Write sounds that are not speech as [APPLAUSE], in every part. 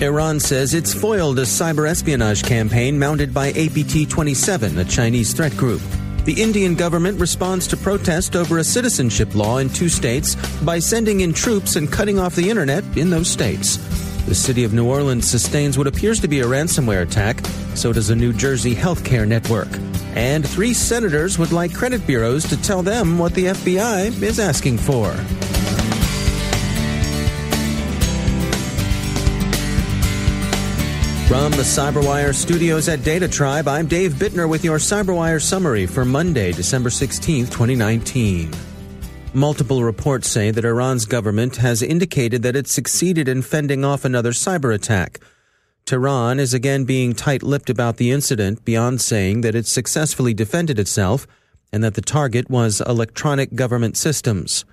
Iran says it's foiled a cyber espionage campaign mounted by APT 27, a Chinese threat group. The Indian government responds to protest over a citizenship law in two states by sending in troops and cutting off the internet in those states. The city of New Orleans sustains what appears to be a ransomware attack, so does a New Jersey healthcare network. And three senators would like credit bureaus to tell them what the FBI is asking for. From the CyberWire studios at Data Tribe, I'm Dave Bittner with your CyberWire summary for Monday, December 16, 2019. Multiple reports say that Iran's government has indicated that it succeeded in fending off another cyber attack. Tehran is again being tight lipped about the incident beyond saying that it successfully defended itself and that the target was electronic government systems.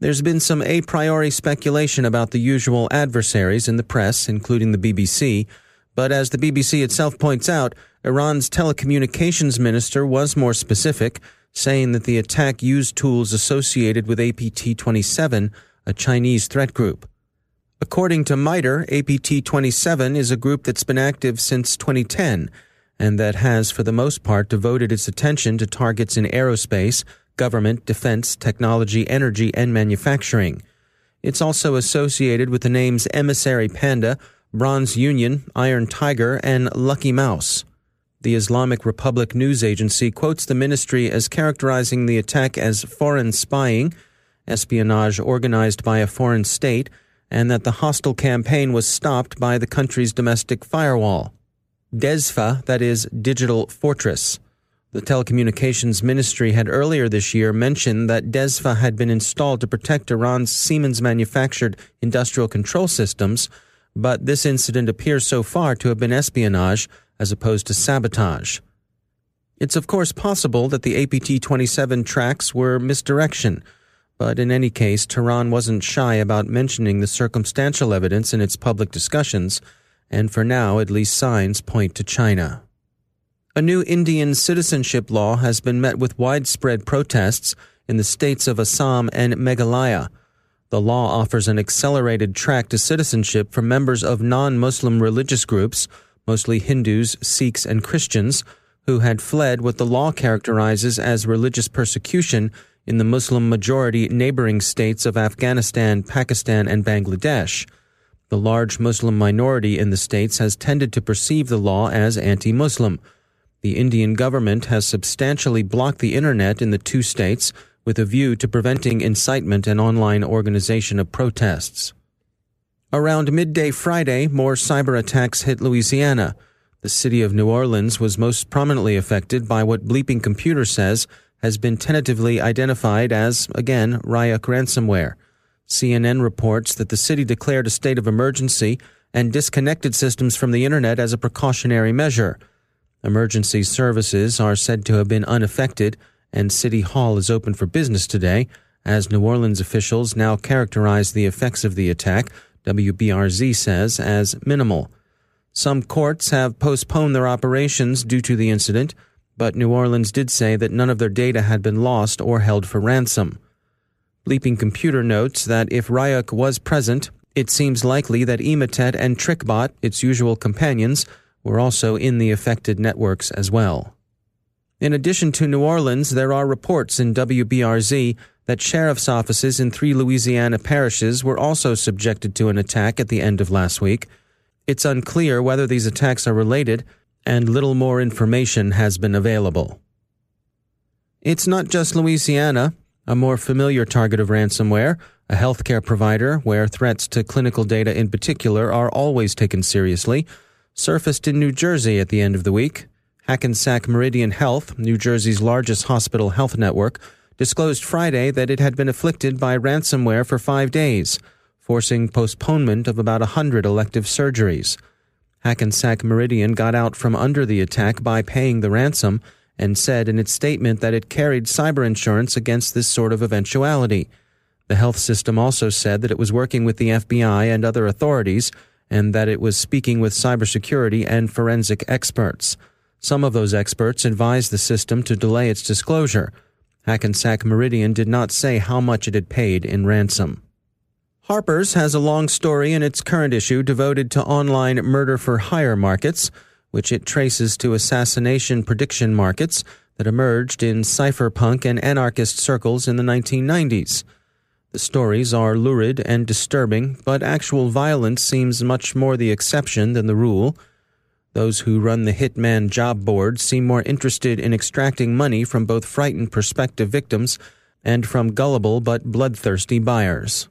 There's been some a priori speculation about the usual adversaries in the press, including the BBC but as the BBC itself points out, Iran's telecommunications minister was more specific, saying that the attack used tools associated with APT 27, a Chinese threat group. According to MITRE, APT 27 is a group that's been active since 2010 and that has, for the most part, devoted its attention to targets in aerospace, government, defense, technology, energy, and manufacturing. It's also associated with the names Emissary Panda, Bronze Union, Iron Tiger, and Lucky Mouse. The Islamic Republic news agency quotes the ministry as characterizing the attack as foreign spying, espionage organized by a foreign state, and that the hostile campaign was stopped by the country's domestic firewall. DESFA, that is, Digital Fortress. The telecommunications ministry had earlier this year mentioned that DESFA had been installed to protect Iran's Siemens manufactured industrial control systems but this incident appears so far to have been espionage as opposed to sabotage. It's of course possible that the APT 27 tracks were misdirection, but in any case, Tehran wasn't shy about mentioning the circumstantial evidence in its public discussions, and for now, at least signs point to China. A new Indian citizenship law has been met with widespread protests in the states of Assam and Meghalaya the law offers an accelerated track to citizenship for members of non Muslim religious groups, mostly Hindus, Sikhs, and Christians, who had fled what the law characterizes as religious persecution in the Muslim majority neighboring states of Afghanistan, Pakistan, and Bangladesh. The large Muslim minority in the states has tended to perceive the law as anti Muslim. The Indian government has substantially blocked the internet in the two states with a view to preventing incitement and online organization of protests. Around midday Friday, more cyber attacks hit Louisiana. The city of New Orleans was most prominently affected by what Bleeping Computer says has been tentatively identified as, again, Ryuk ransomware. CNN reports that the city declared a state of emergency and disconnected systems from the internet as a precautionary measure. Emergency services are said to have been unaffected, and City Hall is open for business today, as New Orleans officials now characterize the effects of the attack, WBRZ says, as minimal. Some courts have postponed their operations due to the incident, but New Orleans did say that none of their data had been lost or held for ransom. Bleeping Computer notes that if Ryuk was present, it seems likely that Emotet and TrickBot, its usual companions, were also in the affected networks as well. In addition to New Orleans, there are reports in WBRZ that sheriff's offices in three Louisiana parishes were also subjected to an attack at the end of last week. It's unclear whether these attacks are related, and little more information has been available. It's not just Louisiana. A more familiar target of ransomware, a healthcare provider where threats to clinical data in particular are always taken seriously, surfaced in New Jersey at the end of the week. Hackensack Meridian Health, New Jersey's largest hospital health network, disclosed Friday that it had been afflicted by ransomware for five days, forcing postponement of about a hundred elective surgeries. Hackensack Meridian got out from under the attack by paying the ransom and said in its statement that it carried cyber insurance against this sort of eventuality. The health system also said that it was working with the FBI and other authorities and that it was speaking with cybersecurity and forensic experts. Some of those experts advised the system to delay its disclosure. Hackensack Meridian did not say how much it had paid in ransom. Harper's has a long story in its current issue devoted to online murder for hire markets which it traces to assassination prediction markets that emerged in cypherpunk and anarchist circles in the 1990s. The stories are lurid and disturbing, but actual violence seems much more the exception than the rule. Those who run the Hitman job board seem more interested in extracting money from both frightened prospective victims and from gullible but bloodthirsty buyers.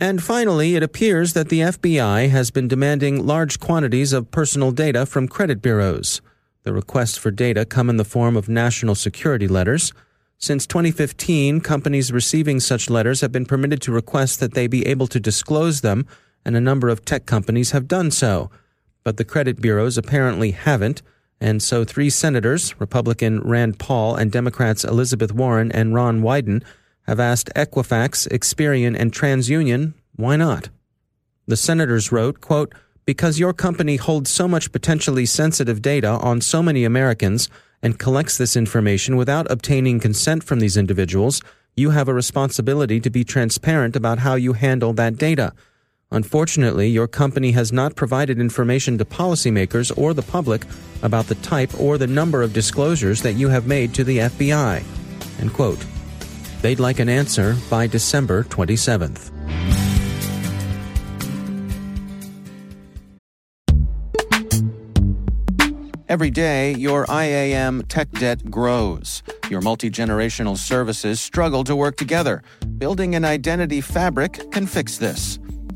And finally, it appears that the FBI has been demanding large quantities of personal data from credit bureaus. The requests for data come in the form of national security letters. Since 2015, companies receiving such letters have been permitted to request that they be able to disclose them, and a number of tech companies have done so. But the credit bureaus apparently haven't, and so three senators, Republican Rand Paul and Democrats Elizabeth Warren and Ron Wyden, have asked Equifax, Experian, and TransUnion, why not? The senators wrote, quote, because your company holds so much potentially sensitive data on so many Americans and collects this information without obtaining consent from these individuals, you have a responsibility to be transparent about how you handle that data. Unfortunately, your company has not provided information to policymakers or the public about the type or the number of disclosures that you have made to the FBI. End quote. They'd like an answer by December 27th. Every day, your IAM tech debt grows. Your multi generational services struggle to work together. Building an identity fabric can fix this.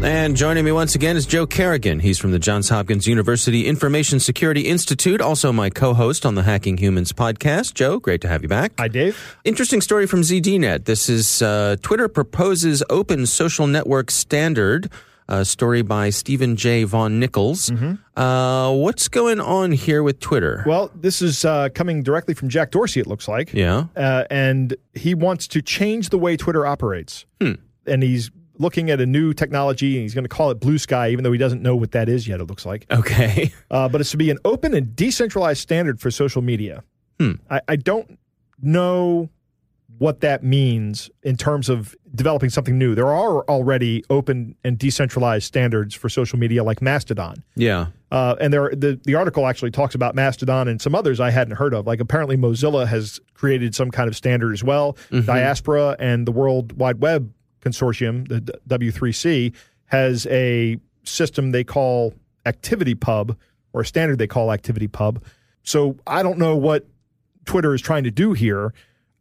And joining me once again is Joe Carrigan. He's from the Johns Hopkins University Information Security Institute, also my co-host on the Hacking Humans podcast. Joe, great to have you back. Hi, Dave. Interesting story from ZDNet. This is uh, Twitter proposes open social network standard. A story by Steven J. Vaughan-Nichols. Mm-hmm. Uh, what's going on here with Twitter? Well, this is uh, coming directly from Jack Dorsey, it looks like. Yeah. Uh, and he wants to change the way Twitter operates. Hmm. And he's looking at a new technology, and he's going to call it Blue Sky, even though he doesn't know what that is yet. It looks like okay, [LAUGHS] uh, but it's to be an open and decentralized standard for social media. Hmm. I, I, don't know what that means in terms of developing something new. There are already open and decentralized standards for social media like Mastodon. Yeah. Uh, and there, the the article actually talks about Mastodon and some others I hadn't heard of. Like apparently Mozilla has created some kind of standard as well. Mm-hmm. Diaspora and the World Wide Web Consortium, the W3C, has a system they call ActivityPub or a standard they call ActivityPub. So I don't know what Twitter is trying to do here,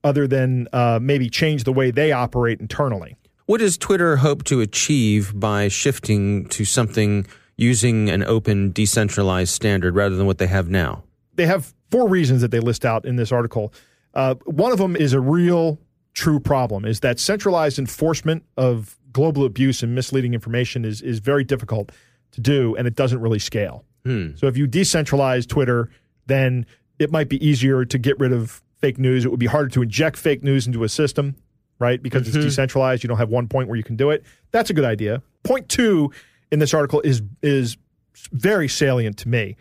other than uh, maybe change the way they operate internally. What does Twitter hope to achieve by shifting to something using an open, decentralized standard rather than what they have now? They have four reasons that they list out in this article. Uh, one of them is a real, true problem: is that centralized enforcement of global abuse and misleading information is is very difficult to do, and it doesn't really scale. Hmm. So if you decentralize Twitter, then it might be easier to get rid of fake news. It would be harder to inject fake news into a system, right? Because it's mm-hmm. decentralized. You don't have one point where you can do it. That's a good idea. Point two in this article is is very salient to me.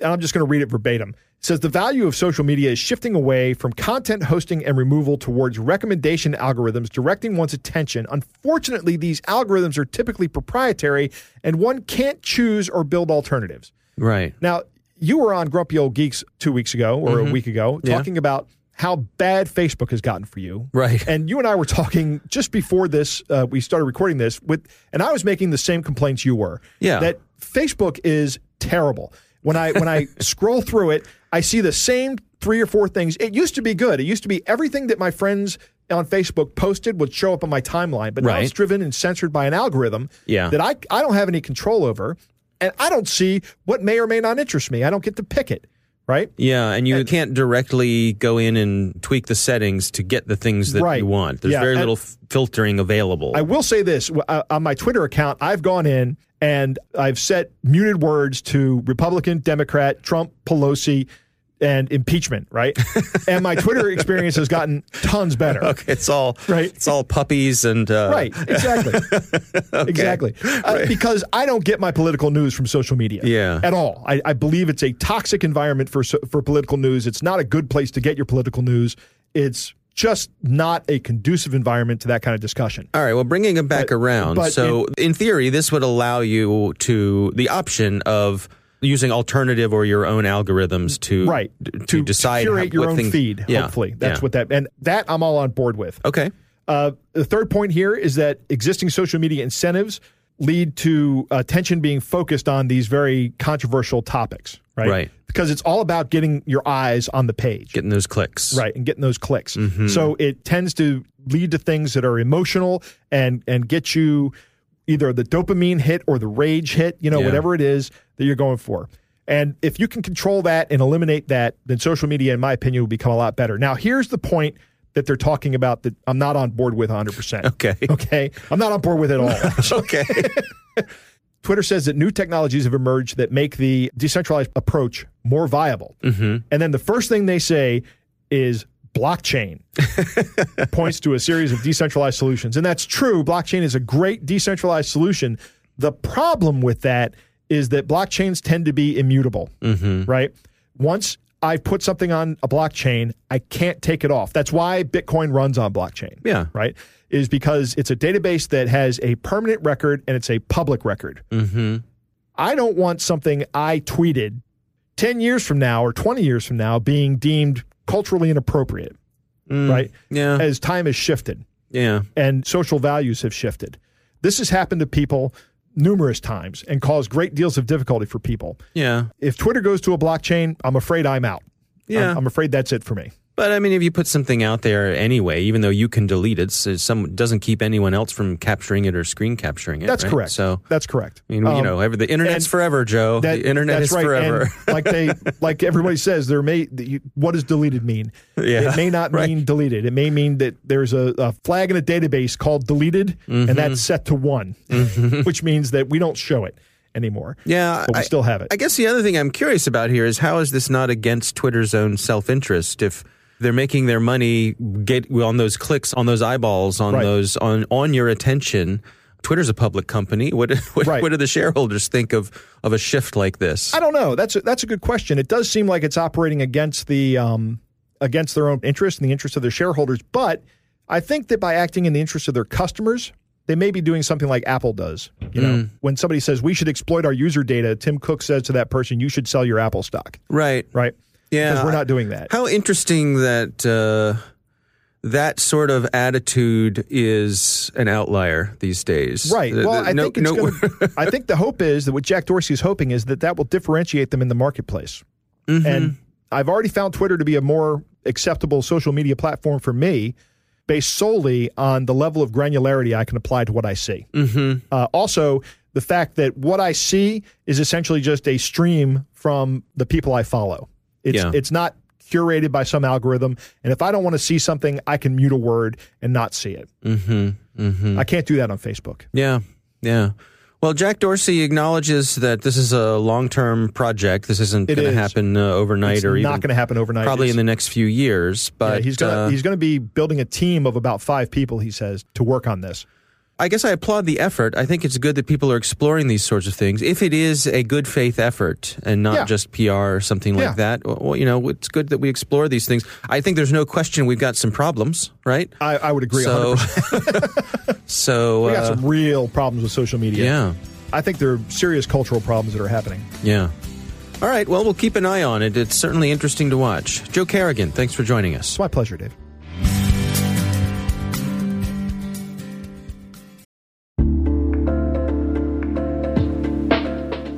And I'm just going to read it verbatim. Says the value of social media is shifting away from content hosting and removal towards recommendation algorithms directing one's attention. Unfortunately, these algorithms are typically proprietary and one can't choose or build alternatives. Right. Now, you were on Grumpy Old Geeks two weeks ago or a week ago Mm-hmm. Yeah. talking about how bad Facebook has gotten for you. Right. And you and I were talking just before this, uh, we started recording this with, and I was making the same complaints you were. Yeah. That Facebook is terrible. When I when I [LAUGHS] scroll through it, I see the same three or four things. It used to be good. It used to be everything that my friends on Facebook posted would show up on my timeline, but now it's driven and censored by an algorithm Yeah. that I I don't have any control over, and I don't see what may or may not interest me. I don't get to pick it, right? Yeah, and you can't directly go in and tweak the settings to get the things that Right. you want. There's Yeah, very and- little f- filtering available. I will say this uh, on my Twitter account, I've gone in and I've set muted words to Republican, Democrat, Trump, Pelosi, and impeachment, right? [LAUGHS] and my Twitter experience has gotten tons better. okay, it's all Right. It's all puppies and uh, Right, exactly. [LAUGHS] Exactly. Uh, because I don't get my political news from social media Yeah. at all. I, I believe it's a toxic environment for, for political news. It's not a good place to get your political news. It's just not a conducive environment to that kind of discussion. All right. Well, bringing it back But- around. but so, in, theory, this would allow you to the option of using alternative or your own algorithms to right to, decide curate how, your what own things, feed Yeah, hopefully that's yeah. what that and that i'm all on board with Okay. uh, the third point here is that existing social media incentives lead to attention being focused on these very controversial topics right Right. because it's all about getting your eyes on the page Getting those clicks. right and getting those clicks Mm-hmm. so it tends to lead to things that are emotional and and get you either the dopamine hit or the rage hit you know Yeah. whatever it is that you're going for and if you can control that and eliminate that then social media in my opinion will become a lot better now here's the point that they're talking about that I'm not on board with 100%. Okay. [LAUGHS] Okay. I'm not on board with it all. [LAUGHS] Okay. [LAUGHS] Twitter says that new technologies have emerged that make the decentralized approach more viable. Mm-hmm. And then the first thing they say is blockchain [LAUGHS] points to a series of decentralized solutions. And that's true. Blockchain is a great decentralized solution. The problem with that is that blockchains tend to be immutable, right? Once I've put something on a blockchain, I can't take it off. That's why Bitcoin runs on blockchain. Yeah. Right? Is because it's a database that has a permanent record and it's a public record. mm-hmm. I don't want something I tweeted 10 years from now or 20 years from now being deemed culturally inappropriate, right? Mm, Yeah. As time has shifted yeah. and social values have shifted. This has happened to people numerous times and caused great deals of difficulty for people. Yeah. If Twitter goes to a blockchain, I'm afraid I'm out. Yeah. I'm, I'm afraid that's it for me. But I mean, if you put something out there anyway, even though you can delete it, so some doesn't keep anyone else from capturing it or screen capturing it. That's right? correct. So that's correct. I mean, you Um, know, every, the internet's forever, Joe. That- the internet is right. forever. And [LAUGHS] like they, like everybody [LAUGHS] says, there may. What does deleted mean? Yeah, it may not [LAUGHS] right. mean deleted. It may mean that there's a, a flag in a database called deleted, Mm-hmm. and that's set to one, which means that we don't show it anymore. yeah, but we I- still have it. I guess the other thing I'm curious about here is how is this not against Twitter's own self interest if they're making their money get on those clicks, on those eyeballs, on Right. those on on your attention. Twitter's a public company. What [LAUGHS] what, Right. what do the shareholders think of of a shift like this? I don't know. That's a, that's a good question. It does seem like it's operating against the um, against their own interest and the interest of their shareholders. But I think that by acting in the interest of their customers, they may be doing something like Apple does. You know, when somebody says we should exploit our user data, Tim Cook says to that person, "You should sell your Apple stock." Right. Right? Yeah. Because we're not doing that. How interesting that uh, that sort of attitude is an outlier these days. Right. The- Well, the- I no- think it's no- gonna, [LAUGHS] I think the hope is that what Jack Dorsey is hoping is that that will differentiate them in the marketplace. Mm-hmm. And I've already found Twitter to be a more acceptable social media platform for me, based solely on the level of granularity I can apply to what I see. Mm-hmm. Uh, also, the fact that what I see is essentially just a stream from the people I follow. It's Yeah. it's not curated by some algorithm. And if I don't want to see something, I can mute a word and not see it. Mhm, mhm. I can't do that on Facebook. Yeah, yeah. Well, Jack Dorsey acknowledges that this is a long-term project. This isn't going to happen uh, overnight It's or not going to happen overnight. probably It's- in the next few years. But Yeah, he's gonna uh, he's gonna be building a team of about five people. He says to work on this. I guess I applaud the effort. I think it's good that people are exploring these sorts of things. If it is a good faith effort and not Yeah. just PR or something Yeah. like that, well, you know, it's good that we explore these things. I think there's no question we've got some problems, right? I, I would agree. So, 100%. [LAUGHS] so [LAUGHS] We got uh, some real problems with social media. yeah, I think there are serious cultural problems that are happening. yeah. All right. Well, we'll keep an eye on it. It's certainly interesting to watch. Joe Carrigan, thanks for joining us. It's my pleasure, Dave.